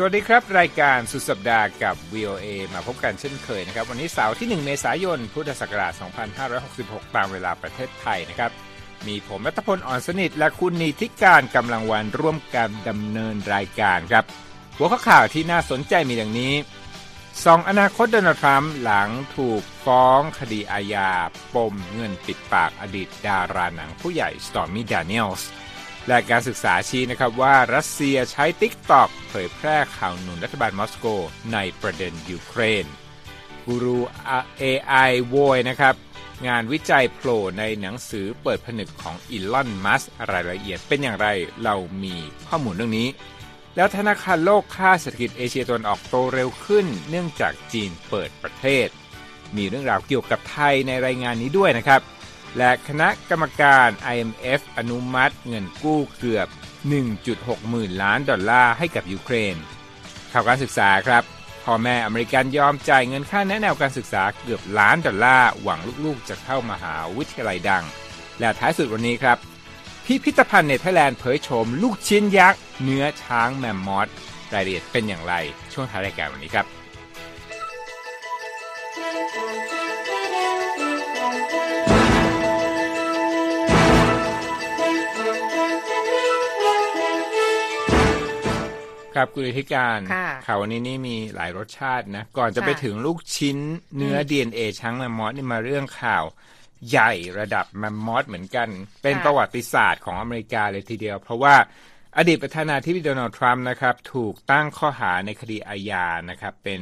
สวัสดีครับ รายการสุดสัปดาห์กับ VOA มาพบกันเช่นเคยนะครับ วันนี้เสาร์ที่ 1 เมษายน พุทธศักราช 2566 ตามเวลาประเทศไทยนะครับ มีผมรัตพลอ่อนสนิท และคุณนิธิกาญจน์ กำลังวรรณร่วมกันดำเนินรายการครับ หัวข้อข่าวที่น่าสนใจมีดังนี้ส่องอนาคตโดนัลด์ทรัมป์หลังถูกฟ้องคดีอาญาปมเงินปิดปากอดีตดาราหนังผู้ใหญ่สตอร์มี่ แดเนียลส์ และการศึกษาชี้นะครับว่ารัสเซียใช้ TikTok เผยแพร่ข่าวหนุนรัฐบาลมอสโกในประเด็นยูเครนกูรู AI โวยนะครับ งานวิจัยโผล่ในหนังสือเปิดผนึกของอีลอนมัสรายละเอียดเป็นอย่างไรเรามีข้อมูลเรื่องนี้ แล้วธนาคารโลกค่าเศรษฐกิจเอเชียตะวันออกโตเร็วขึ้น เนื่องจากจีนเปิดประเทศ มีเรื่องราวเกี่ยวกับไทยในรายงานนี้ด้วยนะครับ และคณะกรรมการ IMF อนุมัติเงินกู้เกือบ 1.6 หมื่นล้านดอลลาร์ให้กับยูเครน ข่าวการศึกษาครับ พ่อแม่อเมริกันยอมจ่ายเงินค่าแนะแนวการศึกษาเกือบล้านดอลลาร์ หวังลูกๆจะเข้ามหาวิทยาลัยดัง และท้ายสุดวันนี้ครับ พิพิธภัณฑ์เนเธอร์แลนด์เผยโฉมลูกชิ้นยักษ์เนื้อช้างแมมมอสรายละเอียดเป็นอย่างไร ช่วงท้ายรายการวันนี้ครับ ครับคุณธิการข่าววันนี้นี่มีหลายรสชาตินะ ก่อนจะไปถึงลูกชิ้นเนื้อ DNA ช้างแมมมอสนี่มาเรื่องข่าวใหญ่ระดับแมมมอสเหมือนกัน เป็นประวัติศาสตร์ของอเมริกาเลยทีเดียว เพราะว่าอดีตประธานาธิบดีโดนัลด์ทรัมป์นะครับ ถูกตั้งข้อหาในคดีอาญานะครับ เป็น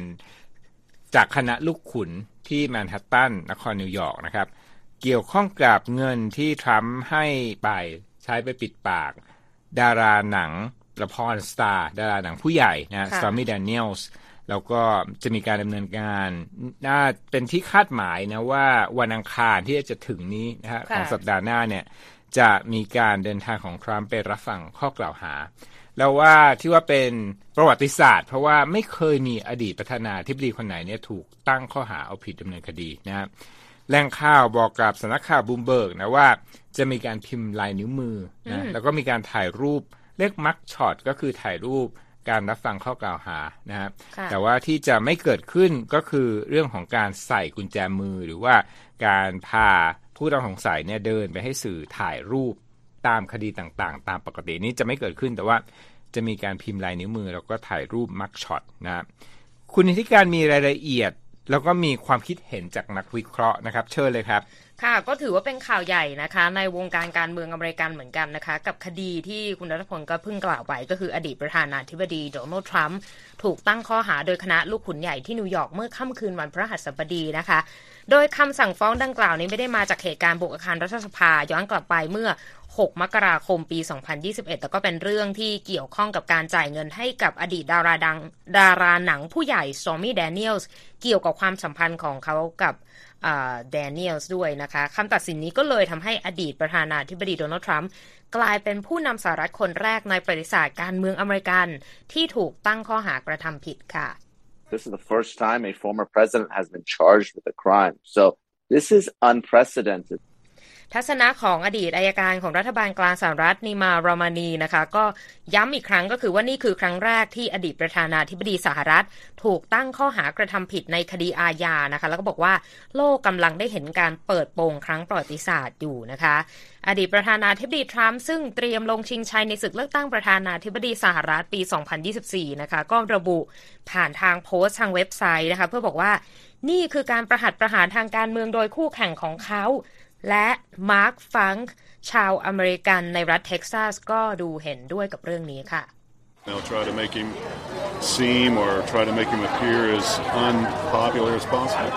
จากคณะลูกขุนที่แมนฮัตตันนครนิวยอร์กนะครับ เกี่ยวข้องกับเงินที่ทรัมป์ให้ไปใช้ไปปิดปาก ดาราหนัง ละครสตาร์ดาราหนังผู้ใหญ่นะสตอร์มี่แดเนียลส์แล้วก็จะมีการดำเนินการน่าเป็นที่คาดหมายนะว่าวันอังคารที่จะถึงนี้นะฮะของสัปดาห์หน้าเนี่ยจะมีการเดินทางของทรัมป์ไปรับฟังข้อกล่าวหา แล้วว่าที่ว่าเป็นประวัติศาสตร์ เพราะว่าไม่เคยมีอดีตประธานาธิบดีคนไหนเนี่ยถูกตั้งข้อหาเอาผิดดำเนินคดีนะครับแหล่งข่าวบอกกับสำนักข่าวบูมเบิร์กนะว่าจะมีการพิมพ์ลายนิ้วมือนะแล้วก็มีการถ่ายรูป เรียกมักช็อตก็คือถ่ายรูปการรับฟังข้อกล่าวหานะครับแต่ว่าที่จะไม่เกิดขึ้นก็คือเรื่องของการใส่กุญแจมือหรือว่าการพาผู้ต้องสงสัยเนี่ยเดินไปให้สื่อถ่ายรูปตามคดีต่างๆ ตามปกตินี้จะไม่เกิดขึ้นแต่ว่าจะมีการพิมพ์ลายนิ้วมือ แล้วก็ถ่ายรูปมักช็อตนะคุณนิธิกาญจน์มีรายละเอียด แล้วก็มีความคิดเห็นจากนักวิเคราะห์นะครับ เชิญเลยครับ ค่ะก็ถือว่าเป็นข่าวใหญ่นะคะ ในวงการการเมืองอเมริกันเหมือนกันนะคะ กับคดีที่คุณรัตพลก็เพิ่งกล่าวไป ก็คืออดีตประธานาธิบดีโดนัลด์ทรัมป์ถูกตั้งข้อหาโดยคณะลูกขุนใหญ่ที่นิวยอร์กเมื่อค่ำคืนวันพฤหัสบดีนะคะ โดยคำสั่งฟ้องดังกล่าวนี้ไม่ได้มาจากเหตุการณ์บุกอาคารรัฐสภาย้อนกลับไปเมื่อ 6 มกราคมปี 2021 แต่ก็เป็นเรื่องที่เกี่ยวข้องกับการจ่ายเงินให้กับอดีตดาราดัง ดาราหนังผู้ใหญ่สตอร์มี่แดเนียลส์เกี่ยวกับความสัมพันธ์ของเขากับ แดเนียลส์ด้วยนะคะคำตัดสินนี้ก็เลยทำให้อดีตประธานาธิบดีโดนัลด์ทรัมป์กลายเป็นผู้นำสหรัฐคนแรกในประวัติศาสตร์การเมืองอเมริกันที่ถูกตั้งข้อหากระทำผิดค่ะ This is the first time a former president has been charged with a crime. So this is unprecedented. ทัศนะของอดีตอัยการของรัฐบาลกลางสหรัฐนีมา ราห์มานีนะคะก็ย้ำอีกครั้งก็คือว่านี่คือครั้งแรกที่อดีตประธานาธิบดีสหรัฐ ถูกตั้งข้อหากระทำผิดในคดีอาญานะคะแล้วก็บอกว่าโลกกำลังได้เห็นการเปิดโปงครั้งประวัติศาสตร์อยู่นะคะ อดีตประธานาธิบดีทรัมป์ซึ่งเตรียมลงชิงชัยในศึกเลือกตั้งประธานาธิบดีสหรัฐปี 2024 นะคะก็ระบุผ่านทางโพสต์ทางเว็บไซต์นะคะเพื่อบอกว่านี่คือการประหัตประหารทางการเมืองโดยคู่แข่งของเขา และมาร์คฟังชาวอเมริกันในรัฐเท็กซัสก็ดูเห็นด้วยกับเรื่องนี้ค่ะ They'll try to make him seem or try to make him appear as unpopular as possible.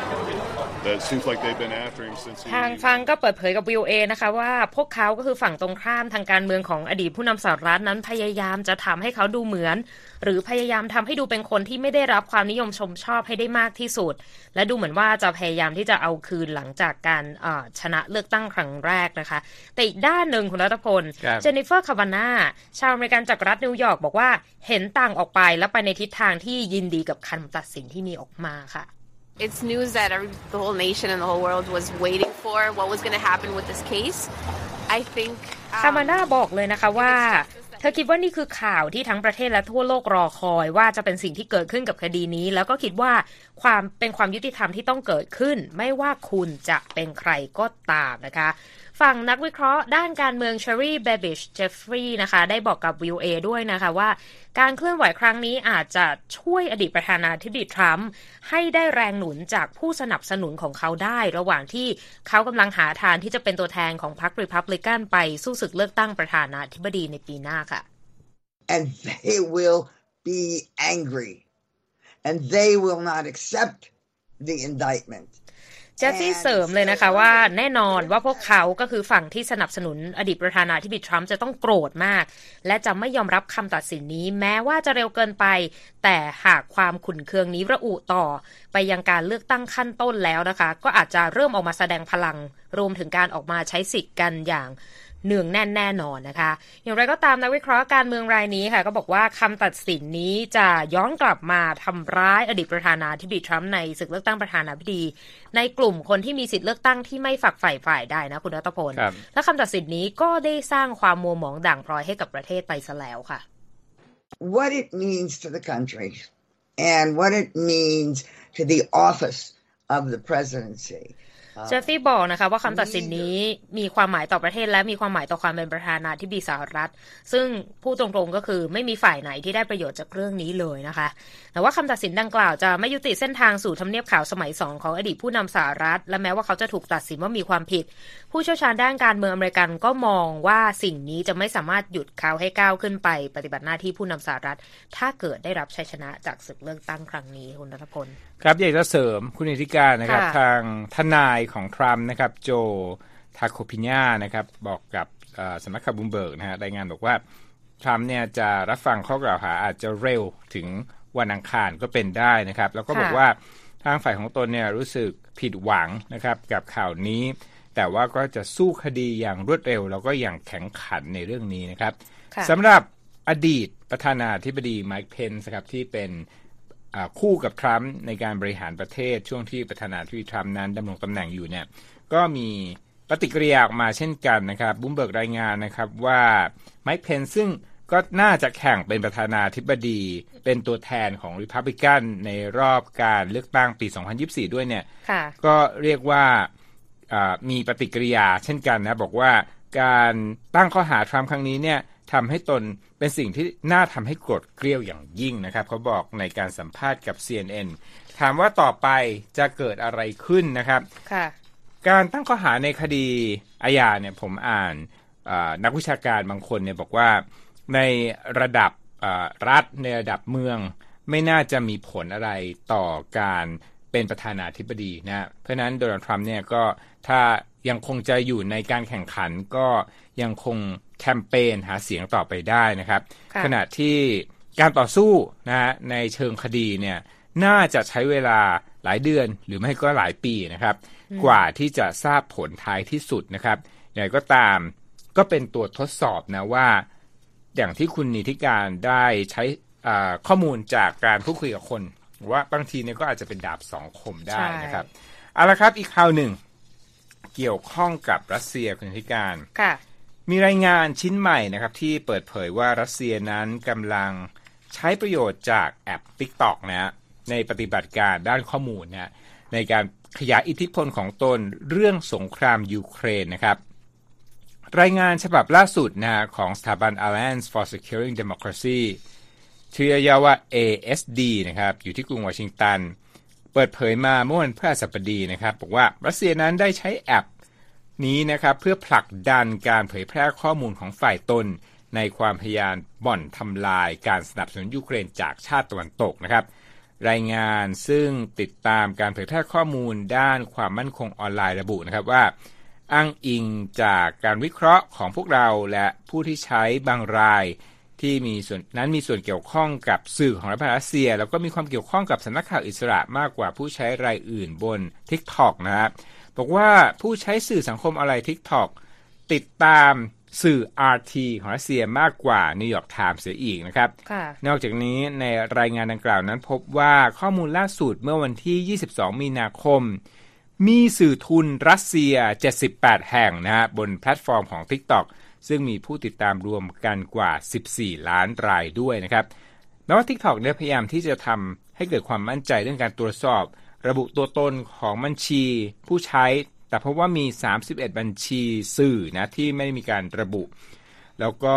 ทางฟังก็เปิดเผยกับวีโอเอนะคะว่าพวกเขาก็คือฝั่งตรงข้ามทางการเมืองของอดีตผู้นำสหรัฐนั้นพยายามจะทำให้เขาดูเหมือน หรือพยายามทำให้ดูเป็นคนที่ไม่ได้รับความนิยมชมชอบให้ได้มากที่สุด และดูเหมือนว่าจะพยายามที่จะเอาคืนหลังจากการชนะเลือกตั้งครั้งแรกนะคะ แต่อีกด้านหนึ่งคุณรัตพลเจนนิเฟอร์คาวาน่าชาวอเมริกันจากรัฐนิวยอร์กบอกว่าเห็นต่างออกไปและไปในทิศทางที่ยินดีกับคำตัดสินที่มีออกมาค่ะ It's news that every, the whole nation and the whole world was waiting for what was going to happen with this case. I think คาวาน่าบอกเลยนะคะว่า เธอคิดว่านี่คือข่าวที่ทั้งประเทศและทั่วโลกรอคอยว่าจะเป็นสิ่งที่เกิดขึ้นกับคดีนี้ แล้วก็คิดว่าความเป็นความยุติธรรมที่ต้องเกิดขึ้น ไม่ว่าคุณจะเป็นใครก็ตามนะคะ ฝั่งนักวิเคราะห์ด้านการเมืองเชอรี่เบบิชเจฟฟรีย์นะคะ ได้บอกกับวิวเอด้วยนะคะว่า การเคลื่อนไหวครั้งนี้อาจจะช่วยอดีตประธานาธิบดีทรัมป์ให้ได้แรงหนุนจากผู้สนับสนุนของเขาได้ ระหว่างที่เขากำลังหาทางที่จะเป็นตัวแทนของพรรครีพับลิกันไปสู้ศึกเลือกตั้งประธานาธิบดีในปีหน้าค่ะ and they will be angry and they will not accept the indictment จฟฟี่เสริมเลยนะคะว่าแน่นอนว่าพวกเขาก็คือฝั่งที่สนับสนุนอดีตประธานาธิบดีทรัมป์จะต้องโกรธมาก และจะไม่ยอมรับคำตัดสินนี้ แม้ว่าจะเร็วเกินไป แต่หากความขุนเคืองนี้ระอุต่อ ไปยังการเลือกตั้งขั้นต้นแล้วนะคะ ก็อาจจะเริ่มออกมาแสดงพลัง รวมถึงการออกมาใช้สิทธิ์กันอย่าง เนืองแน่นแน่นอนนะคะ อย่างไรก็ตามนักวิเคราะห์การเมืองรายนี้ค่ะก็บอกว่าคำตัดสินนี้จะย้อนกลับมาทำร้ายอดีตประธานาธิบดีทรัมป์ในศึกเลือกตั้งประธานาธิบดี ในกลุ่มคนที่มีสิทธิเลือกตั้งที่ไม่ฝักใฝ่ฝ่ายได้นะคุณรัตพล และคำตัดสินนี้ก็ได้สร้างความมัวหมองด่างพร้อยให้กับประเทศไปซะแล้วค่ะ What it means to the country and what it means to the office of the presidency เจฟฟี่บอกนะคะว่าคำตัดสินนี้มีความหมายต่อประเทศและมีความหมายต่อความเป็นประธานาธิบดีสหรัฐ ซึ่งผู้ตรงๆก็คือไม่มีฝ่ายไหนที่ได้ประโยชน์จากเรื่องนี้เลยนะคะ แต่ว่าคำตัดสินดังกล่าวจะไม่ยุติเส้นทางสู่ทำเนียบขาวสมัยสองของอดีตผู้นำสหรัฐ และแม้ว่าเขาจะถูกตัดสินว่ามีความผิด ผู้เชี่ยวชาญด้านการเมืองอเมริกันก็มองว่าสิ่งนี้จะไม่สามารถหยุดเขาให้ก้าวขึ้นไป ปฏิบัติหน้าที่ผู้นำสหรัฐ ถ้าเกิดได้รับชัยชนะจากศึกเลือกตั้งครั้งนี้คุณรัฐพล ครับอยากจะเสริมคุณอิธิการนะครับ ทางทนายของทรัมป์นะครับ โจทาโคพิญานะครับ บอกกับสำนักข่าวบูมเบิร์กนะฮะรายงานบอกว่าทรัมป์เนี่ยจะรับฟังข้อกล่าวหาอาจจะเร็วถึงวันอังคารก็เป็นได้นะครับ แล้วก็บอกว่าทางฝ่ายของตนเนี่ยรู้สึกผิดหวังนะครับ กับข่าวนี้ แต่ว่าก็จะสู้คดีอย่างรวดเร็ว แล้วก็อย่างแข็งขันในเรื่องนี้นะครับสำหรับอดีตประธานาธิบดีไมค์เพนส์ครับที่เป็น คู่กับทรัมป์ในการบริหารประเทศช่วงที่ประธานาธิบดีทรัมป์นั้นดำรงตำแหน่งอยู่เนี่ยก็มีปฏิกิริยาออกมาเช่นกันนะครับบลูมเบิร์กรายงานนะครับว่าไมค์เพนซ์ ซึ่งก็น่าจะแข่งเป็นประธานาธิบดีเป็นตัวแทนของริพับลิกันในรอบการเลือกตั้งปี 2024 ด้วยเนี่ยก็เรียกว่ามีปฏิกิริยาเช่นกันนะบอกว่าการตั้งข้อหาทรัมป์ครั้งนี้เนี่ย ทำให้ตนเป็นสิ่งที่น่าทำให้โกรธเกลียวอย่างยิ่งนะครับเขาบอกในการสัมภาษณ์กับ CNN ถามว่าต่อไปจะเกิดอะไรขึ้นนะครับค่ะการตั้งข้อหาในคดีอาญาเนี่ยผมอ่านนักวิชาการบางคนเนี่ยบอกว่าในระดับรัฐในระดับเมือง ไม่น่าจะมีผลอะไรต่อการเป็นประธานาธิบดีนะเพราะนั้นโดนัลด์ทรัมป์เนี่ยก็ถ้ายังคงจะอยู่ในการแข่งขันก็ยังคง แคมเปญหาเสียงต่อไปได้นะครับ ขณะที่การต่อสู้นะในเชิงคดีเนี่ยน่าจะใช้เวลาหลายเดือนหรือไม่ก็หลายปีนะครับ กว่าที่จะทราบผลท้ายที่สุดนะครับอย่างไรก็ตามก็เป็นตัวทดสอบนะว่า อย่างที่คุณนิติการได้ใช้ข้อมูลจากการพูดคุยกับคน ว่าบางทีเนี่ยก็อาจจะเป็นดาบสองคมได้นะครับเอาละครับอีกข่าวหนึ่ง เกี่ยวข้องกับรัสเซียคุณนิติการ มีรายงานชิ้นใหม่นะครับที่เปิดเผยว่ารัสเซียนั้นกำลังใช้ประโยชน์จากแอป TikTok นะฮะในปฏิบัติการด้านข้อมูลนะในการขยายอิทธิพลของตนเรื่องสงครามยูเครนนะครับ รายงานฉบับล่าสุดนะของสถาบัน Alliance for Securing Democracy ชื่อยาวว่า ASD นะครับอยู่ที่กรุงวอชิงตัน เปิดเผยมาเมื่อวันพฤหัสบดีนะครับ บอกว่ารัสเซียนั้นได้ใช้แอป นี้นะครับเพื่อผลักดันการเผยแพร่ข้อมูลของฝ่ายตน ในความพยายามบ่อนทำลายการสนับสนุนยูเครนจากชาติตะวันตกนะครับ รายงานซึ่งติดตามการเผยแพร่ข้อมูลด้านความมั่นคงออนไลน์ระบุนะครับว่า อ้างอิงจากการวิเคราะห์ของพวกเราและผู้ที่ใช้บางรายที่มีส่วนนั้นมีส่วนเกี่ยวข้องกับสื่อของรัสเซีย แล้วก็มีความเกี่ยวข้องกับสำนักข่าวอิสระมากกว่าผู้ใช้รายอื่นบน TikTok นะครับ บอกว่าผู้ใช้สื่อสังคมออนไลน์ TikTok ติดตามสื่อ RT ของรัสเซียมากกว่านิวยอร์กไทมส์เสียอีกนะครับ นอกจากนี้ในรายงานดังกล่าวนั้นพบว่าข้อมูลล่าสุดเมื่อวันที่ 22 มีนาคม มีสื่อทุนรัสเซีย 78 แห่งนะฮะบนแพลตฟอร์มของ TikTok ซึ่งมีผู้ติดตามรวมกันกว่า 14 ล้านรายด้วยนะครับแม้ว่า TikTok เนี่ยพยายามที่จะทำให้เกิดความมั่นใจเรื่องการตรวจสอบ ระบุตัวตนของบัญชีผู้ใช้ แต่เพราะว่ามี 31 บัญชีสื่อนะที่ไม่ได้มีการระบุ แล้วก็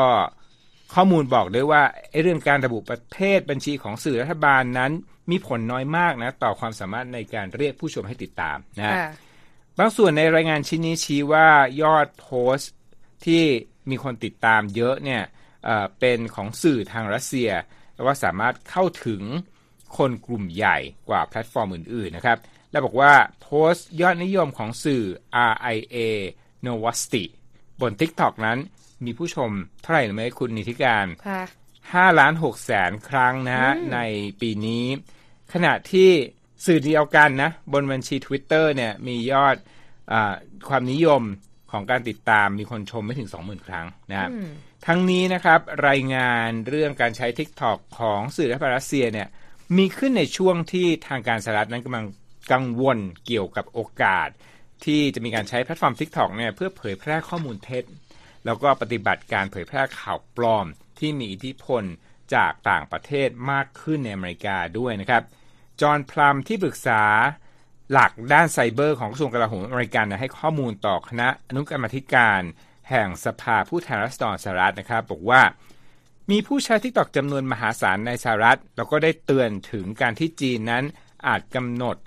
ข้อมูลบอกด้วยว่าเรื่องการระบุประเภทบัญชีของสื่อรัฐบาลนั้น มีผลน้อยมากนะต่อความสามารถในการเรียกผู้ชมให้ติดตามนะบางส่วนในรายงานชิ้นนี้ชี้ว่ายอดโพสต์ที่มีคนติดตามเยอะเนี่ยเเป็นของสื่อทางรัสเซียแล้วว่าสามารถเข้าถึง คนกลุ่มใหญ่กว่าแพลตฟอร์มอื่นๆนะครับ และบอกว่าโพสต์ยอดนิยมของสื่อ RIA Novosti บน TikTok นั้นมีผู้ชมเท่าไหร่หรือไม่คุณนิติการห้าล้านหกแสนครั้งนะฮะในปีนี้ ขณะที่สื่อเดียวกันนะ บนบัญชี Twitter เนี่ยมียอดอความนิยมของการติดตามมีคนชมไม่ถึง 20,000 ครั้งนะทั้งนี้นะครับรายงานเรื่องการใช้ TikTok ของสื่อรัฐบาลรัสเซียเนี่ย มีขึ้นในช่วงที่ทางการสหรัฐนั้นกำลังกังวลเกี่ยวกับโอกาส ที่จะมีการใช้แพลตฟอร์ม TikTok เนี่ยเพื่อเผยแพร่ข้อมูลเท็จ แล้วก็ปฏิบัติการเผยแพร่ข่าวปลอม ที่มีอิทธิพลจากต่างประเทศมากขึ้นในอเมริกาด้วยนะครับ จอห์นพลัมที่ปรึกษาหลักด้านไซเบอร์ของกระทรวงกลาโหมอเมริกันให้ข้อมูลต่อคณะอนุกรรมาธิการ แห่งสภาผู้แทนราษฎรสหรัฐนะครับ บอกว่า มีผู้ใช้ TikTok จำนวนมหาศาลในสหรัฐ แล้วก็ได้เตือนถึงการที่จีนนั้นอาจกำหนด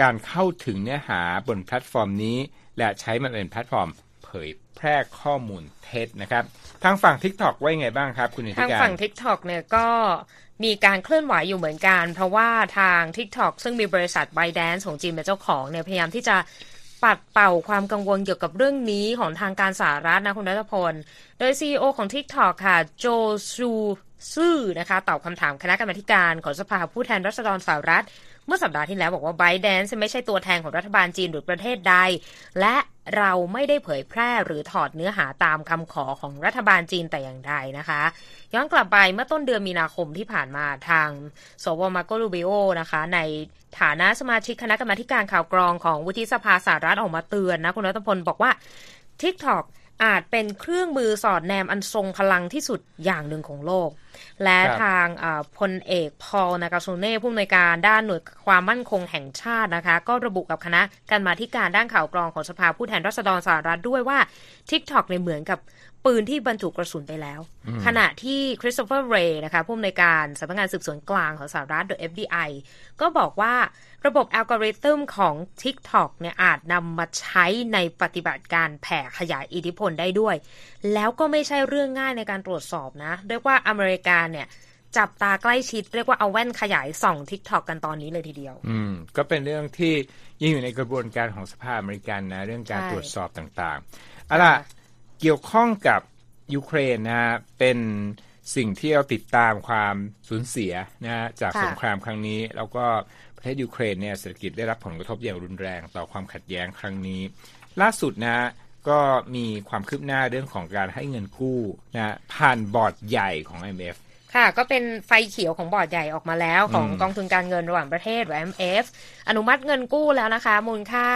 การเข้าถึงเนื้อหาบนแพลตฟอร์มนี้ และใช้มันเป็นแพลตฟอร์มเผยแพร่ข้อมูลเท็จนะครับ ทางฝั่ง TikTok ว่าไงบ้างครับ คุณนิติการ ทางฝั่ง TikTok เนี่ยก็มีการเคลื่อนไหวอยู่เหมือนกัน เพราะว่าทาง TikTok ซึ่งมีบริษัท b y d a n c e ของจีนเป็นเจ้าของเนี่ยพยายามที่จะ ปัดเป่าความกังวลเกี่ยวกับเรื่องนี้ของทางการสหรัฐนะคุณรัตพล โดย CEO ของ TikTok ค่ะ โจซู ซื่อนะคะตอบคำถามคณะกรรมการของสภาผู้แทนรัษฎรสหรัฐ เมื่อสัปดาห์ที่แล้วบอกว่าไบแดนไม่ใช่ตัวแทนของรัฐบาลจีนหรือประเทศใด และเราไม่ได้เผยแพร่หรือถอดเนื้อหาตามคำขอของรัฐบาลจีนแต่อย่างใดนะคะ ย้อนกลับไปเมื่อต้นเดือนมีนาคมที่ผ่านมาทางส.ว.มาร์โก รูบิโอนะคะ ในฐานะสมาชิกคณะกรรมาธิการข่าวกรองของวุฒิสภาสหรัฐออกมาเตือนนะคุณรัตพลบอกว่า TikTok าจเป็นเครื่องมือสอดแนมอันทรงพลังที่สุดอย่างหนึ่งของโลก และทางพลเอกพอลนากาโซเนผู้อำนวยการด้านหน่วยความมั่นคงแห่งชาตินะคะ ก็ระบุกับคณะกรรมาธิการด้านข่าวกรองของสภาผู้แทนราษฎรสหรัฐด้วยว่า TikTok ในเหมือนกับ ปืนที่บรรจุกระสุนไปแล้ว ขณะที่คริสโตเฟอร์เรย์นะคะผู้อำนวยการสำนักงานสืบสวนกลางของสหรัฐโดย FBI ก็บอกว่าระบบอัลกอริทึมของ TikTok เนี่ยอาจนำมาใช้ในปฏิบัติการแผ่ขยายอิทธิพลได้ด้วย แล้วก็ไม่ใช่เรื่องง่ายในการตรวจสอบนะเรียกว่าอเมริกาเนี่ยจับตาใกล้ชิดเรียกว่าเอาแว่นขยายส่อง TikTok กันตอนนี้เลยทีเดียว อืม ก็เป็นเรื่องที่ยังอยู่ในกระบวนการของสภาอเมริกันนะ เรื่องการตรวจสอบต่างๆเอาล่ะ เกี่ยวข้องกับยูเครนนะฮะเป็นสิ่งที่เราติดตามความสูญเสียนะฮะจากสงครามครั้งนี้ แล้วก็ประเทศยูเครนเนี่ยเศรษฐกิจได้รับผลกระทบอย่างรุนแรงต่อความขัดแย้งครั้งนี้ ล่าสุดนะก็มีความคืบหน้าเรื่องของการให้เงินกู้นะผ่านบอร์ดใหญ่ของ IMF ค่ะ ก็เป็นไฟเขียวของบอร์ดใหญ่ออกมาแล้วของกองทุนการเงินระหว่างประเทศ IMF อนุมัติเงินกู้แล้วนะคะ มูลค่า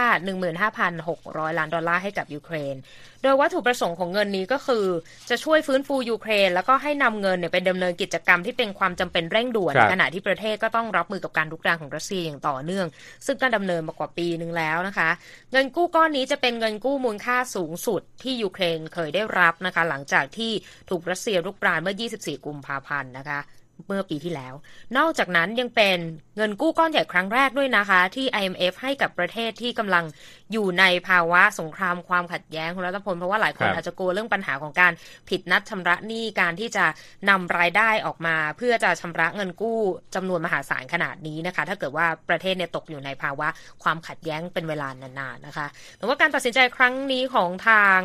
15,600 ล้านดอลลาร์ให้กับยูเครน โดยวัตถุประสงค์ของเงินนี้ก็คือ จะช่วยฟื้นฟูยูเครน แล้วก็ให้นำเงินเนี่ยไปดำเนินกิจกรรมที่เป็นความจำเป็นเร่งด่วนขณะที่ประเทศก็ต้องรับมือกับการลุกรานของรัสเซียอย่างต่อเนื่อง ซึ่งก็ดำเนินมากว่าปีนึงแล้วนะคะ เงินกู้ก้อนนี้จะเป็นเงินกู้มูลค่าสูงสุดที่ยูเครนเคยได้รับนะคะ หลังจากที่ถูกรัสเซียลุกรานเมื่อ 24 กุมภาพันธ์นะคะ เมื่อปีที่แล้ว นอกจากนั้นยังเป็นเงินกู้ก้อนใหญ่ครั้งแรกด้วยนะคะ ที่ IMF ให้กับประเทศที่กำลังอยู่ในภาวะสงครามความขัดแย้งคุณรัตพลเพราะว่าหลายคนอาจจะกลัวเรื่องปัญหาของการผิดนัดชำระหนี้การที่จะนำรายได้ออกมา เพื่อจะชำระเงินกู้จำนวนมหาศาลขนาดนี้นะคะ ถ้าเกิดว่าประเทศเนี่ยตกอยู่ในภาวะความขัดแย้งเป็นเวลานานๆนะคะแต่ว่าการตัดสินใจครั้งนี้ของทาง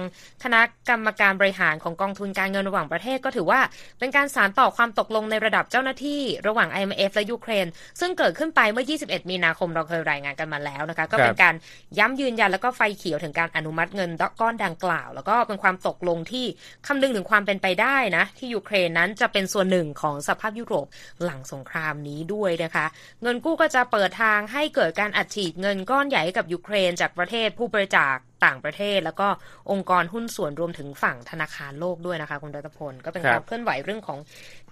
คณะกรรมการบริหารของกองทุนการเงินระหว่างประเทศก็ถือว่าเป็นการสารต่อความตกลงในระดับเจ้าหน้าที่ระหว่าง IMF และยูเครน ซึ่งเกิดขึ้นไปเมื่อ 21 มีนาคมเราเคยรายงานกันมาแล้วนะคะ ก็เป็นการย้ำยืนยันแล้วก็ไฟเขียวถึงการอนุมัติเงินก้อนดังกล่าว แล้วก็เป็นความตกลงที่คำนึงถึงความเป็นไปได้นะ ที่ยูเครนนั้นจะเป็นส่วนหนึ่งของสภาพยุโรปหลังสงครามนี้ด้วยนะคะ เงินกู้ก็จะเปิดทางให้เกิดการอัดฉีดเงินก้อนใหญ่กับยูเครนจากประเทศผู้บริจาค ต่างประเทศ แล้วก็องค์กรหุ้นส่วนรวมถึงฝั่งธนาคารโลกด้วยนะคะ คุณรัตพลก็เป็นการเคลื่อนไหวเรื่องของ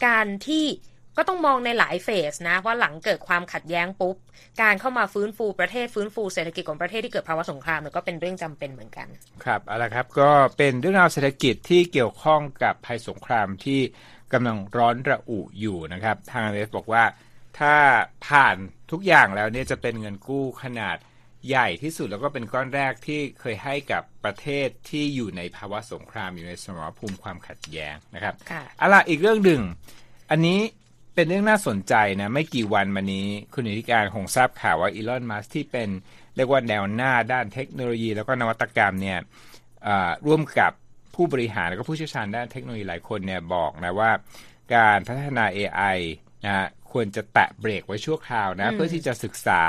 การที่ก็ต้องมองในหลายเฟสนะว่าหลังเกิดความขัดแย้งปุ๊บ การเข้ามาฟื้นฟูประเทศฟื้นฟูเศรษฐกิจของประเทศที่เกิดภาวะสงครามเนี่ยก็เป็นเรื่องจำเป็นเหมือนกัน ครับเอาละครับก็เป็นเรื่องราวเศรษฐกิจที่เกี่ยวข้องกับภัยสงครามที่กำลังร้อนระอุอยู่นะครับ ทางเอฟบอกว่าถ้าผ่านทุกอย่างแล้วเนี่ยจะเป็นเงินกู้ขนาด ใหญ่ที่สุดแล้วก็เป็นก้อนแรกที่เคยให้กับประเทศที่อยู่ในภาวะสงครามอยู่ในสมรภูมิความขัดแย้งนะครับอะล่ะอีกเรื่องหนึ่ง อันนี้เป็นเรื่องน่าสนใจนะ ไม่กี่วันมานี้ คุณนิติการคงทราบข่าวว่าอีลอนมัสที่เป็นเรียกว่าแนวหน้าด้านเทคโนโลยี แล้วก็นวัตกรรมเนี่ยร่วมกับผู้บริหารแล้วก็ผู้เชี่ยวชาญด้านเทคโนโลยีหลายคนเนี่ยบอกนะว่า การพัฒนา AI นะควรจะแตะเบรกไว้ชั่วคราวนะ เพื่อที่จะศึกษา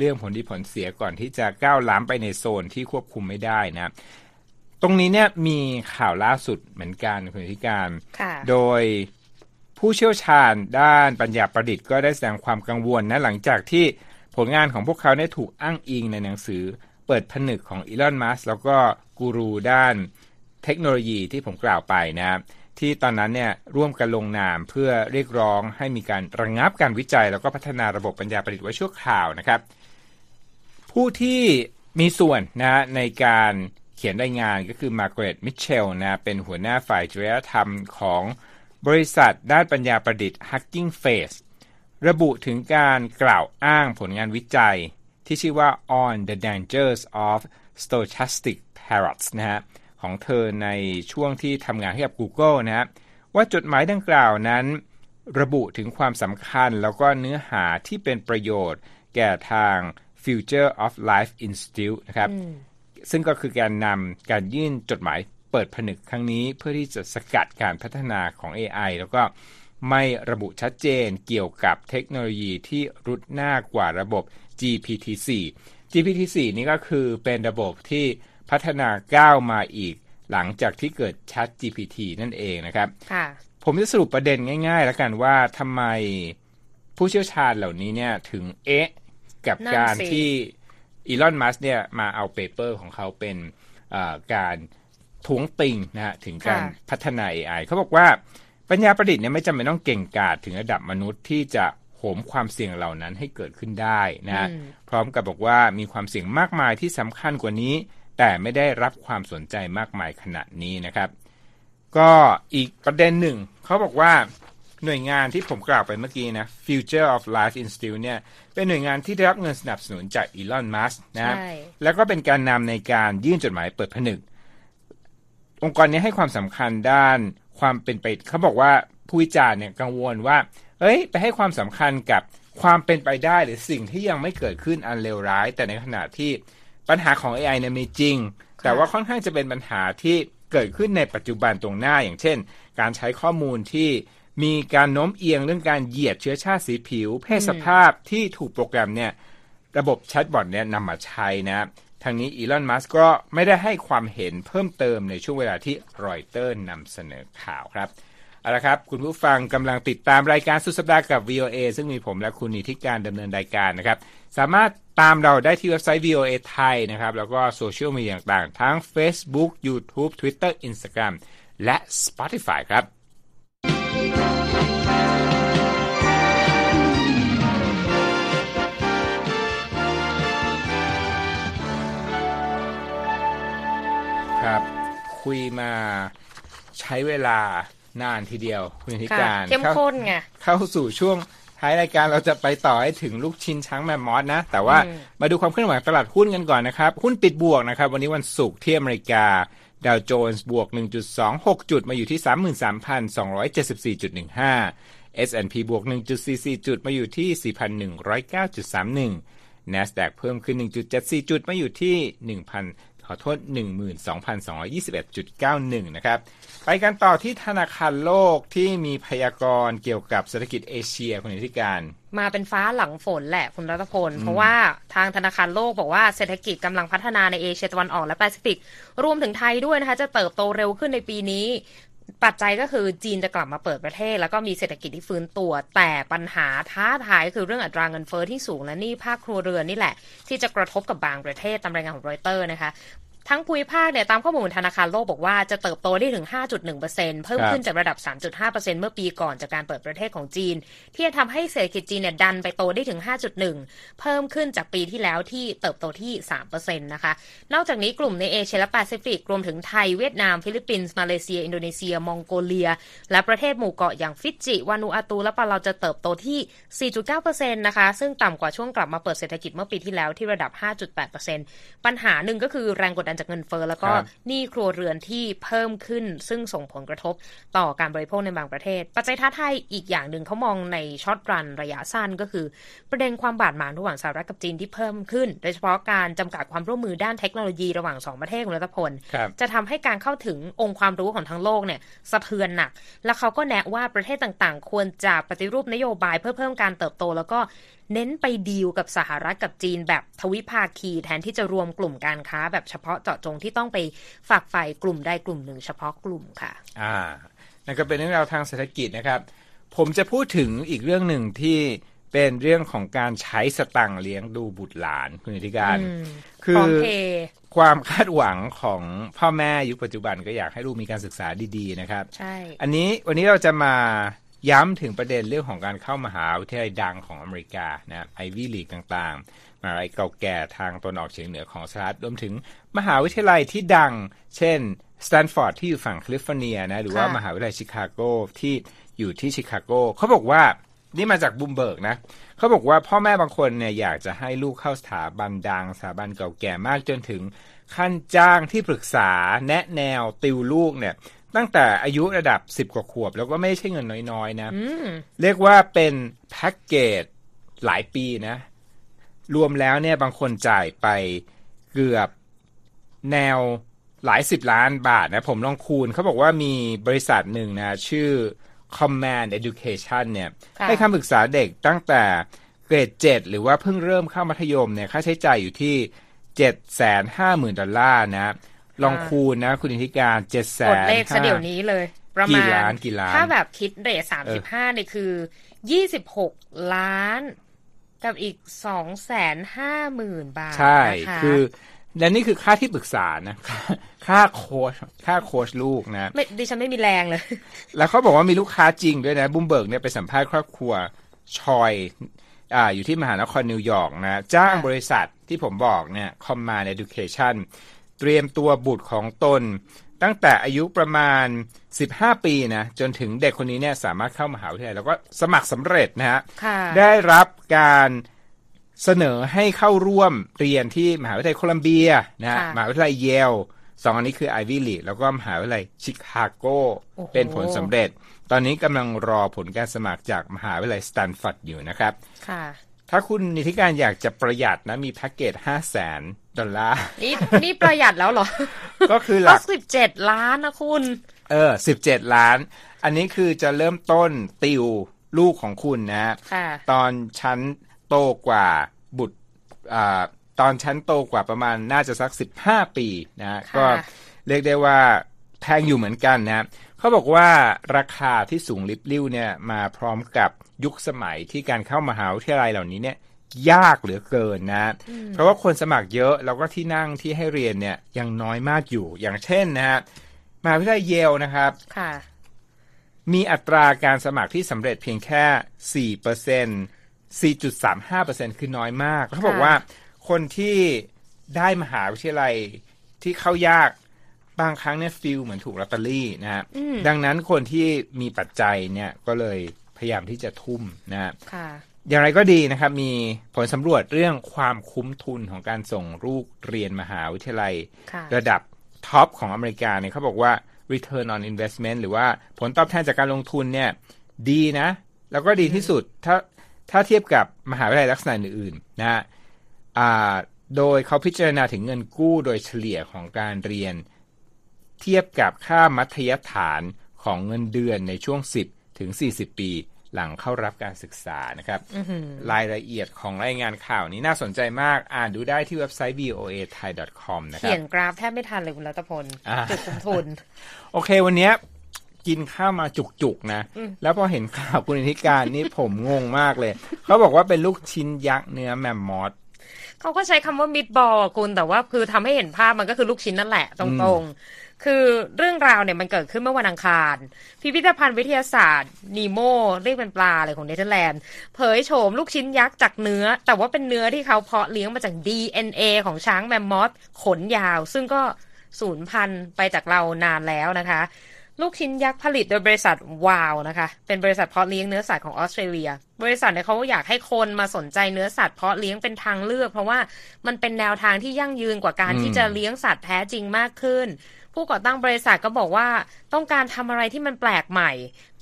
เรื่องผลดีผลเสียก่อนที่จะก้าวล้ำไปในโซนที่ควบคุมไม่ได้นะตรงนี้เนี่ยมีข่าวล่าสุดเหมือนกันคุณธิการ โดยผู้เชี่ยวชาญด้านปัญญาประดิษฐ์ก็ได้แสดงความกังวลนะหลังจากที่ผลงานของพวกเขาได้ถูกอ้างอิงในหนังสือเปิดผนึกของอีลอน มัสแล้วก็กูรูด้านเทคโนโลยีที่ผมกล่าวไปนะที่ตอนนั้นเนี่ยร่วมกันลงนามเพื่อเรียกร้องให้มีการระงงับการวิจัย แล้วก็พัฒนาระบบปัญญาประดิษฐ์ไว้ชั่วคราวนะครับ ผู้ที่มีส่วนนะในการเขียนรายงานก็คือมาร์กร็ตมิเชลนะเป็นหัวหน้าฝ่ายจริยธรรมของบริษัทด้านปัญญาประดิษฐ์ Hacking Face ระบุถึงการกล่าวอ้างผลงานวิจัยที่ชื่อว่า On the Dangers of Stochastic Parrots นะฮะของเธอในช่วงที่ทำงานให้กับ Google นะฮะว่าจดหมายดังกล่าวนั้น ระบุถึงความสำคัญแล้วก็เนื้อหาที่เป็นประโยชน์แก่ทาง Future of Life Institute นะครับ ซึ่งก็คือการนำการยื่นจดหมายเปิดผนึกครั้งนี้ เพื่อที่จะสกัดการพัฒนาของ AI แล้วก็ไม่ระบุชัดเจนเกี่ยวกับเทคโนโลยีที่รุดหน้ากว่าระบบ GPT-4 GPT-4 นี่ก็คือเป็นระบบที่พัฒนาก้าวมาอีก หลังจากที่เกิด Chat GPT นั่นเองนะครับผมจะสรุปประเด็นง่ายๆ แล้วกันว่าทำไมผู้เชี่ยวชาญเหล่านี้เนี่ยถึงเอ๊ะ กับการที่อีลอนมัสเนี่ยมาเอาเปเปอร์ของเขาเป็นการทวงติงนะฮะถึงการพัฒนา AI เขาบอกว่าปัญญาประดิษฐ์เนี่ยไม่จำเป็นต้องเก่งกาจถึงระดับมนุษย์ที่จะโหมความเสี่ยงเหล่านั้นให้เกิดขึ้นได้นะพร้อมกับบอกว่ามีความเสี่ยงมากมายที่สำคัญกว่านี้ แต่ไม่ได้รับความสนใจมากมายขนาดนี้นะครับ ก็อีกประเด็นหนึ่ง เขาบอกว่า หน่วยงานที่ผมกล่าวไปเมื่อกี้นะ Future of Life Institute เนี่ย เป็นหน่วยงานที่ได้รับเงินสนับสนุนจากอีลอน มัสนะแล้วก็เป็นการนำในการยื่นจดหมายเปิดผนึก องค์กรนี้ให้ความสำคัญด้านความเป็นไป เขาบอกว่าผู้วิจารณ์เนี่ยกังวลว่า เอ้ย ไปให้ความสำคัญกับความเป็นไปได้หรือสิ่งที่ยังไม่เกิดขึ้นอันเลวร้าย แต่ในขณะที่ปัญหาของ AI เนี่ยมีจริง แต่ว่าค่อนข้างจะเป็นปัญหาที่เกิดขึ้นในปัจจุบันตรงหน้าอย่างเช่น การใช้ข้อมูลที่ มีการโน้มเอียงเรื่องการเหยียดเชื้อชาติสีผิว เพศสภาพที่ถูกโปรแกรมเนี่ยระบบแชทบอทเนี่ยนำมาใช้นะทางนี้อีลอน มัสก์ก็ไม่ได้ให้ความเห็นเพิ่มเติมในช่วงเวลาที่รอยเตอร์นำเสนอข่าวครับเอาละครับ คุณผู้ฟังกำลังติดตามรายการสุดสัปดาห์กับ VOA ซึ่งมีผมและคุณนิติการดำเนินรายการนะครับ สามารถตามเราได้ที่เว็บไซต์ VOA ไทยนะครับ แล้วก็โซเชียลมีเดียต่างๆ ทั้ง Facebook YouTube Twitter Instagram และ Spotify ครับครับ คุยมาใช้เวลานานทีเดียว คุณธิการเข้มข้นไงเข้าสู่ช่วงท้ายรายการเราจะไปต่อให้ถึงลูกชิ้นช้างแมมมอสนะ แต่ว่ามาดูความเคลื่อนไหวตลาดหุ้นกันก่อนนะครับ หุ้นปิดบวกนะครับ วันนี้วันศุกร์ที่อเมริกาดาวโจนส์บวก 1.26 จุดมาอยู่ที่ 33,274.15 S&P บวก 1.44 จุดมาอยู่ที่ 4,109.31 NASDAQ เพิ่มขึ้น 1.74 จุดมาอยู่ที่ข อโทษ 12,221.91 นะครับ ไปกันต่อที่ธนาคารโลกที่มีพยากรณ์เกี่ยวกับเศรษฐกิจเอเชียคุณธิการ มาเป็นฟ้าหลังฝนแหละคุณรัตพล เพราะว่าทางธนาคารโลกบอกว่าเศรษฐกิจกำลังพัฒนาในเอเชียตะวันออกและแปซิฟิก รวมถึงไทยด้วยนะคะ จะเติบโตเร็วขึ้นในปีนี้ ปัจจัยก็คือจีนจะกลับมาเปิดประเทศ แล้วก็มีเศรษฐกิจที่ฟื้นตัว แต่ปัญหาท้าทายคือเรื่องอัตราเงินเฟอ้อที่สูงและนี่ภาคครัวเรือนนี่แหละ ที่จะกระทบกับบางประเทศตามรายงานของรอยเตอร์นะคะ ทั้งภูมิภาคเนี่ยตามข้อมูลธนาคารโลกบอกว่าจะเติบโตได้ถึง 5.1%เพิ่มขึ้นจากระดับ 3.5%เมื่อปีก่อนจากการเปิดประเทศของจีน ที่จะทำให้เศรษฐกิจจีนเนี่ยดันไปโตได้ถึง 5.1 เพิ่มขึ้นจากปีที่แล้วที่เติบโตที่ 3%นะคะ นอกจากนี้กลุ่มในเอเชียและแปซิฟิกรวมถึงไทยเวียดนาม ฟิลิปปินส์ มาเลเซีย อินโดนีเซีย มองโกเลีย และประเทศหมู่เกาะอย่างฟิจิ วานูอาตู และปาเลาจะเติบโตที่ 4.9%นะคะ ซึ่งต่ำกว่าช่วงกลับมาเปิดเศรษฐกิจเมื่อปีที่แล้วที่ระดับ 5.8%ปัญหาหนึ่งก็คือแรงกดดันจากเงินเฟ้อแล้วก็หนี้ครัวเรือนที่เพิ่มขึ้น ซึ่งส่งผลกระทบต่อการบริโภคในบางประเทศ ปัจจัยท้าทายอีกอย่างหนึ่งเขามองในช็อตรันระยะสั้นก็คือ ประเด็นความบาดหมางระหว่างสหรัฐกับจีนที่เพิ่มขึ้น โดยเฉพาะการจำกัดความร่วมมือด้านเทคโนโลยีระหว่างสองประเทศคุณรัตพล จะทำให้การเข้าถึงองค์ความรู้ของทั้งโลกเนี่ยสะเทือนหนัก แล้วเขาก็แนะว่าประเทศต่างๆ ควรจะปฏิรูปนโยบายเพื่อเพิ่มการเติบโต แล้วก็ เน้นไปดีลกับสหรัฐกับจีนแบบทวิภาคีแทนที่จะรวมกลุ่มการค้าแบบเฉพาะเจาะจงที่ต้องไปฝากฝ่ายกลุ่มใดกลุ่มหนึ่งเฉพาะกลุ่มค่ะ อ่า นั่นก็เป็นเรื่องราวทางเศรษฐกิจนะครับ ผมจะพูดถึงอีกเรื่องหนึ่งที่เป็นเรื่องของการใช้สตังค์เลี้ยงดูบุตรหลานคุณธิการ คือความคาดหวังของพ่อแม่ยุคปัจจุบันก็อยากให้ลูกมีการศึกษาดีๆนะครับ ใช่ อันนี้วันนี้เราจะมา ย้ำถึงประเด็นเรื่องของการเข้ามหาวิทยาลัยดังของอเมริกานะ Ivy League ต่างๆมหาวิทยาลัยเก่าแก่ทางตะวันออกเฉียงเหนือของสหรัฐรวมถึงมหาวิทยาลัยที่ดัง เช่นสแตนฟอร์ดที่อยู่ฝั่งแคลิฟอร์เนียนะหรือว่ามหาวิทยาลัยชิคาโกที่อยู่ที่ชิคาโกเขาบอกว่านี่มาจากบลูมเบิร์กนะเขาบอกว่าพ่อแม่บางคนเนี่ยอยากจะให้ลูกเข้าสถาบันดังสถาบันเก่าแก่มากจนถึงขั้นจ้างที่ปรึกษาแนะแนวติวลูกเนี่ย ตั้งแต่อายุระดับสิบกว่าขวบ แล้วก็ไม่ใช่เงินน้อยๆ นะ เรียกว่าเป็นแพ็กเกจหลายปีนะ รวมแล้วเนี่ยบางคนจ่ายไปเกือบแนวหลายสิบล้านบาทนะ ผมลองคูณเขาบอกว่ามีบริษัทหนึ่งนะ ชื่อ Command Education เนี่ย ให้คำปรึกษาเด็กตั้งแต่เกรดเจ็ดหรือว่าเพิ่งเริ่มเข้ามัธยมเนี่ย ค่าใช้จ่ายอยู่ที่เจ็ดแสนห้าหมื่นดอลลาร์นะ ลองคูณนะ คุณนิติการเจ็ดแสนกดเลขซะเดี๋ยวนี้เลย ประมาณกี่ล้านกี่ล้านถ้าแบบคิด rate สามสิบห้าเนี่ยคือยี่สิบหกล้าน กับอีกสองแสนห้าหมื่นบาทใช่ คือและนี่คือค่าที่ปรึกษานะ ค่าโค้ชค่าโค้ชลูกนะไม่ดิฉันไม่มีแรงเลย แล้วเขาบอกว่ามีลูกค้าจริงด้วยนะ บลูมเบิร์กเนี่ยไปสัมภาษณ์ครอบครัวชอยอ่าอยู่ที่มหานครนิวยอร์กนะ จ้างบริษัทที่ผมบอกเนี่ย Command Education เตรียมตัวบุตรของตน ตั้งแต่อายุประมาณ 15 ปีนะจนถึงเด็กคนนี้เนี่ยสามารถเข้ามหาวิทยาลัยแล้วก็สมัครสำเร็จนะฮะได้รับการเสนอให้เข้าร่วมเรียนที่มหาวิทยาลัยโคลัมเบียนะฮะมหาวิทยาลัยเยลสองอันนี้คือไอวิลีแล้วก็มหาวิทยาลัยชิคาโกเป็นผลสำเร็จ ตอนนี้กำลังรอผลการสมัครจากมหาวิทยาลัยสแตนฟอร์ดอยู่นะครับค่ะ ถ้าคุณนิติการอยากจะประหยัดนะ มีแพ็กเกจห้าแสนดอลลาร์ นี่นี่ประหยัดแล้วเหรอ ก็คือหลักสิบเจ็ดล้านนะคุณ เออสิบเจ็ดล้าน อันนี้คือจะเริ่มต้นติวลูกของคุณนะ ตอนชั้นโตกว่าบุตรอ่าตอนชั้นโตกว่าประมาณน่าจะสักสิบห้าปีนะก็เรียกได้ว่าแพงอยู่เหมือนกันนะเขาบอกว่าราคาที่สูงลิบลิ่วเนี่ยมาพร้อมกับ ยุคสมัยที่การเข้ามหาวิทยาลัยเหล่านี้เนี่ยยากเหลือเกินนะ เพราะว่าคนสมัครเยอะ แล้วก็ที่นั่งที่ให้เรียนเนี่ยยังน้อยมากอยู่อย่างเช่นนะฮะมหาวิทยาลัยเยลนะครับค่ะมีอัตราการสมัครที่สำเร็จเพียงแค่สี่เปอร์เซ็นสี่จุดสามห้าเปอร์เซ็นคือน้อยมากเขาบอกว่าคนที่ได้มหาวิทยาลัยที่เข้ายากบางครั้งเนี่ย feel เหมือนถูกลอตเตอรี่นะฮะดังนั้นคนที่มีปัจจัยเนี่ยก็เลย พยายามที่จะทุ่มนะฮะอย่างไรก็ดีนะครับ มีผลสำรวจเรื่องความคุ้มทุนของการส่งลูกเรียนมหาวิทยาลัย ระดับท็อปของอเมริกาเนี่ยเขาบอกว่า return on investment หรือว่าผลตอบแทนจากการลงทุนเนี่ยดีนะ แล้วก็ดีที่สุดถ้าถ้าเทียบกับมหาวิทยาลัยลักษณะอื่นๆนะโดยเขาพิจารณาถึงเงินกู้โดยเฉลี่ยของการเรียน เทียบกับค่ามัธยฐานของเงินเดือนในช่วง 10 ถึง 40 ปีหลังเข้ารับการศึกษานะครับรายละเอียดของรายงานข่าวนี้น่าสนใจมากอ่านดูได้ที่เว็บไซต์ voa thai com นะครับเขียนกราฟแทบไม่ทันเลยคุณรัตพลจุดคุ้มทุน โอเควันนี้กินข้าวมาจุกๆนะ แล้วพอเห็นข่าวคุณอิทธิการนี่ผมงงมากเลย เขาบอกว่าเป็นลูกชิ้นยักษ์เนื้อแมมมอสเขาก็ใช้คำว่ามิดบอลคุณแต่ว่าคือทำให้เห็นภาพมันก็คือลูกชิ้นนั่นแหละตรงๆ คือเรื่องราวเนี่ยมันเกิดขึ้นเมื่อวันอังคาร พิพิธภัณฑ์วิทยาศาสตร์นีโมเรียกเป็นปลาอะไรของเนเธอร์แลนด์ เผยโฉมลูกชิ้นยักษ์จากเนื้อ แต่ว่าเป็นเนื้อที่เขาเพาะเลี้ยงมาจาก DNA ของช้างแมมมอสขนยาว ซึ่งก็สูญพันธุ์ไปจากเรานานแล้วนะคะ ลูกชิ้นยักษ์ผลิตโดยบริษัทวาวนะคะ เป็นบริษัทเพาะเลี้ยงเนื้อสัตว์ของออสเตรเลีย บริษัทเนี่ยเขาอยากให้คนมาสนใจเนื้อสัตว์เพาะเลี้ยงเป็นทางเลือก เพราะว่ามันเป็นแนวทางที่ยั่งยืนกว่าการที่จะเลี้ยงสัตว์แท้จริงมากขึ้น ผู้ก่อตั้งบริษัทก็บอกว่าต้องการทำอะไรที่มันแปลกใหม่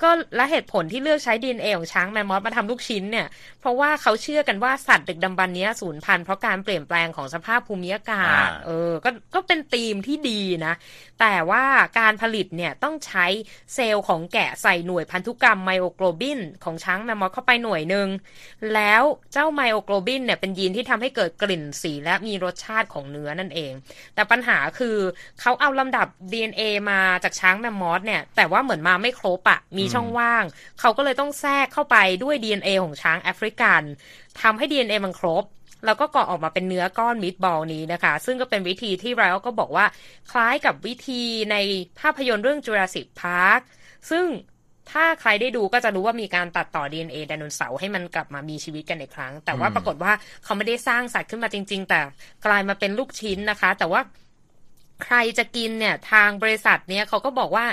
ก็และเหตุผลที่เลือกใช้ดีเอของช้างแมมมอสมาทำลูกชิ้นเนี่ย เพราะว่าเขาเชื่อกันว่าสัตว์ดึกดำบรรพ์นี้สูญพันธุ์เพราะการเปลี่ยนแปลงของสภาพภูมิอากาศ เออ ก็ก็เป็นธีมที่ดีนะ แต่ว่าการผลิตเนี่ยต้องใช้เซลล์ของแกะใส่หน่วยพันธุกรรมไมโอโกลบินของช้างแมมมอธเข้าไปหน่วยหนึ่ง แล้วเจ้าไมโอโกลบินเนี่ยเป็นยีนที่ทำให้เกิดกลิ่นสีและมีรสชาติของเนื้อนั่นเอง แต่ปัญหาคือเขาเอาลำดับ DNA มาจากช้างแมมมอธเนี่ย แต่ว่าเหมือนมาไม่ครบอะมีช่องว่าง เขาก็เลยต้องแทรกเข้าไปด้วย DNA ของช้างแอฟริกันทำให้ DNA มันครบแล้วก็ก่อออกมาเป็นเนื้อก้อนมิตบอลนี้นะคะ ซึ่งก็เป็นวิธีที่ไรอัลก็บอกว่า คล้ายกับวิธีในภาพยนตร์เรื่อง Jurassic Park ซึ่ง ถ้าใครได้ดูก็จะรู้ว่ามีการตัดต่อ DNA ไดโนเสาร์ให้มันกลับมามีชีวิตกันอีกครั้ง แต่ว่าปรากฏว่าเขาไม่ได้สร้างสัตว์ขึ้นมาจริง ๆ แต่กลายมาเป็นลูกชิ้นนะคะ แต่ว่า ใครจะกินเนี่ยทางบริษัทเนี่ยเขาก็บอกว่า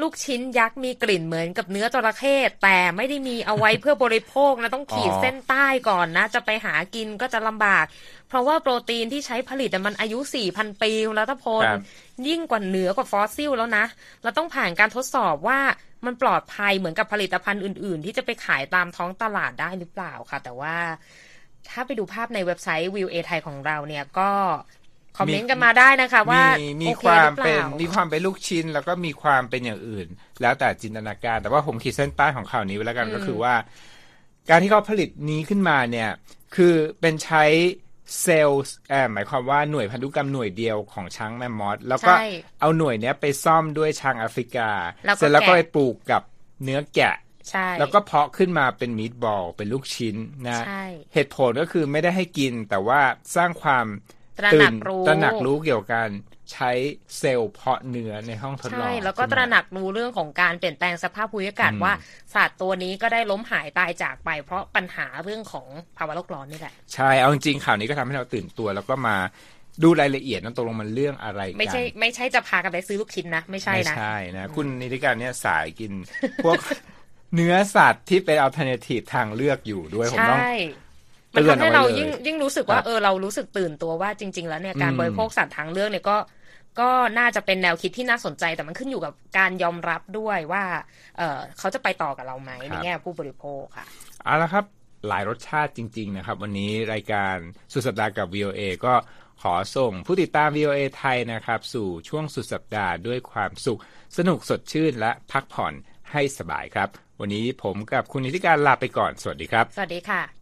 ลูกชิ้นยักษ์มีกลิ่นเหมือนกับเนื้อจระเข้แต่ไม่ได้มีเอาไว้เพื่อบริโภคนะต้องขีดเส้นใต้ก่อนนะ จะไปหากินก็จะลำบาก เพราะว่าโปรตีนที่ใช้ผลิตมันอายุ 4,000 ปีแล้วรัตพล ยิ่งกว่าเหนือกว่าฟอสซิลแล้วนะ เราต้องผ่านการทดสอบว่ามันปลอดภัยเหมือนกับผลิตภัณฑ์อื่น ๆ ที่จะไปขายตามท้องตลาดได้หรือเปล่าค่ะ แต่ว่าถ้าไปดูภาพในเว็บไซต์วีโอเอไทยของเราเนี่ยก็ คอมเมนต์กันมาได้นะคะ ว่ามีมีความเป็นมีความเป็นลูกชิ้น แล้วก็มีความเป็นอย่างอื่น แล้วแต่จินตนาการ แต่ว่าผมขีดเส้นใต้ของข่าวนี้ไว้แล้วกันก็คือว่า การที่เขาผลิตนี้ขึ้นมาเนี่ย คือเป็นใช้เซลล์หมายความว่าหน่วยพันธุกรรมหน่วยเดียวของช้างแมมมอสแล้วก็เอาหน่วยเนี้ยไปซ่อมด้วยช้างแอฟริกา เสร็จแล้วก็ไปปลูกกับเนื้อแกะแล้วก็เพาะขึ้นมาเป็นมีดบอลเป็นลูกชิ้นนะเหตุผลก็คือไม่ได้ให้กินแต่ว่าสร้างความ ตระหนักรู้ตระหนักรู้เกี่ยวกับการใช้เซลล์เพาะเนื้อในห้องทดลองใช่ แล้วก็ตระหนักรู้เรื่องของการเปลี่ยนแปลงสภาพภูมิอากาศว่าสัตว์ตัวนี้ก็ได้ล้มหายตายจากไป เพราะปัญหาเรื่องของภาวะโลกร้อนนี่แหละ ใช่ เอาจริงๆข่าวนี้ก็ทำให้เราตื่นตัว แล้วก็มาดูรายละเอียดนั่นตกลงมันเรื่องอะไรกัน ไม่ใช่ไม่ใช่จะพากันไปซื้อลูกชิ้นนะ ไม่ใช่นะไม่ใช่นะ คุณนิติการเนี่ยสายกิน พวกเนื้อสัตว์ที่เป็นอัลเทอร์เนทีฟทางเลือกอยู่ด้วยผมต้อง มันทำให้เรายิ่งยิ่งรู้สึกว่าเออเรารู้สึกตื่นตัวว่าจริง ๆ แล้วเนี่ยการบริโภคสัตว์ทางเลือกเนี่ยก็ก็น่าจะเป็นแนวคิดที่น่าสนใจแต่มันขึ้นอยู่กับการยอมรับด้วยว่า เออเขาจะไปต่อกับเราไหมในแง่ผู้บริโภคค่ะเอาละครับหลายรสชาติจริง ๆ นะครับ วันนี้รายการสุดสัปดาห์กับ VOA ก็ขอส่งผู้ติดตาม VOA ไทยนะครับ สู่ช่วงสุดสัปดาห์ด้วยความสุข สนุกสดชื่นและพักผ่อนให้สบายครับ วันนี้ผมกับคุณนิติการลาไปก่อน สวัสดีครับ สวัสดีค่ะ